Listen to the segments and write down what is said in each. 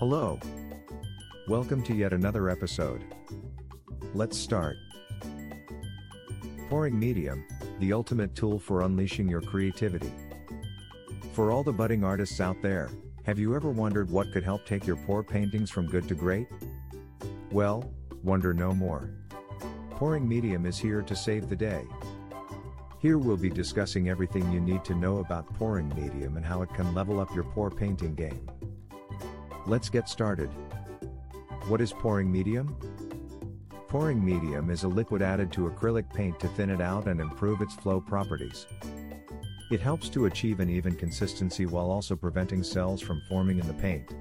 Hello. Welcome to yet another episode. Let's start. Pouring Medium, the ultimate tool for unleashing your creativity. For all the budding artists out there, have you ever wondered what could help take your pour paintings from good to great? Well, wonder no more. Pouring Medium is here to save the day. Here we'll be discussing everything you need to know about pouring medium and how it can level up your pour painting game. Let's get started. What is pouring medium? Pouring medium is a liquid added to acrylic paint to thin it out and improve its flow properties. It helps to achieve an even consistency while also preventing cells from forming in the paint.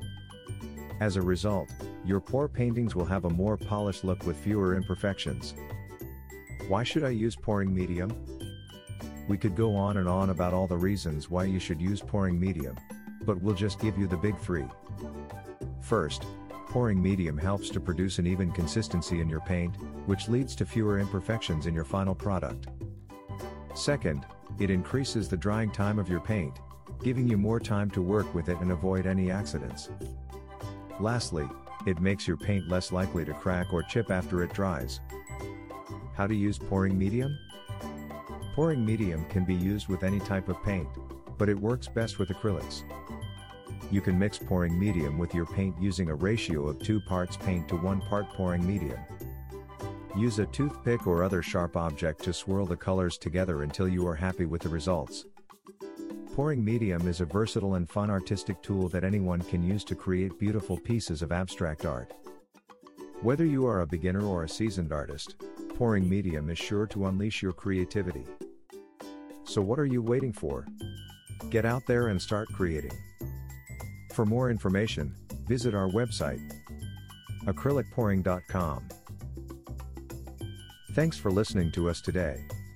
As a result, your pour paintings will have a more polished look with fewer imperfections. Why should I use pouring medium? We could go on and on about all the reasons why you should use pouring medium, but we'll just give you the big three. First, pouring medium helps to produce an even consistency in your paint, which leads to fewer imperfections in your final product. Second, it increases the drying time of your paint, giving you more time to work with it and avoid any accidents. Lastly, it makes your paint less likely to crack or chip after it dries. How to use pouring medium? Pouring medium can be used with any type of paint, but it works best with acrylics. You can mix pouring medium with your paint using a ratio of 2 parts paint to 1 part pouring medium. Use a toothpick or other sharp object to swirl the colors together until you are happy with the results. Pouring medium is a versatile and fun artistic tool that anyone can use to create beautiful pieces of abstract art. Whether you are a beginner or a seasoned artist, pouring medium is sure to unleash your creativity. So what are you waiting for? Get out there and start creating. For more information, visit our website acrylicpouring.com. Thanks for listening to us today.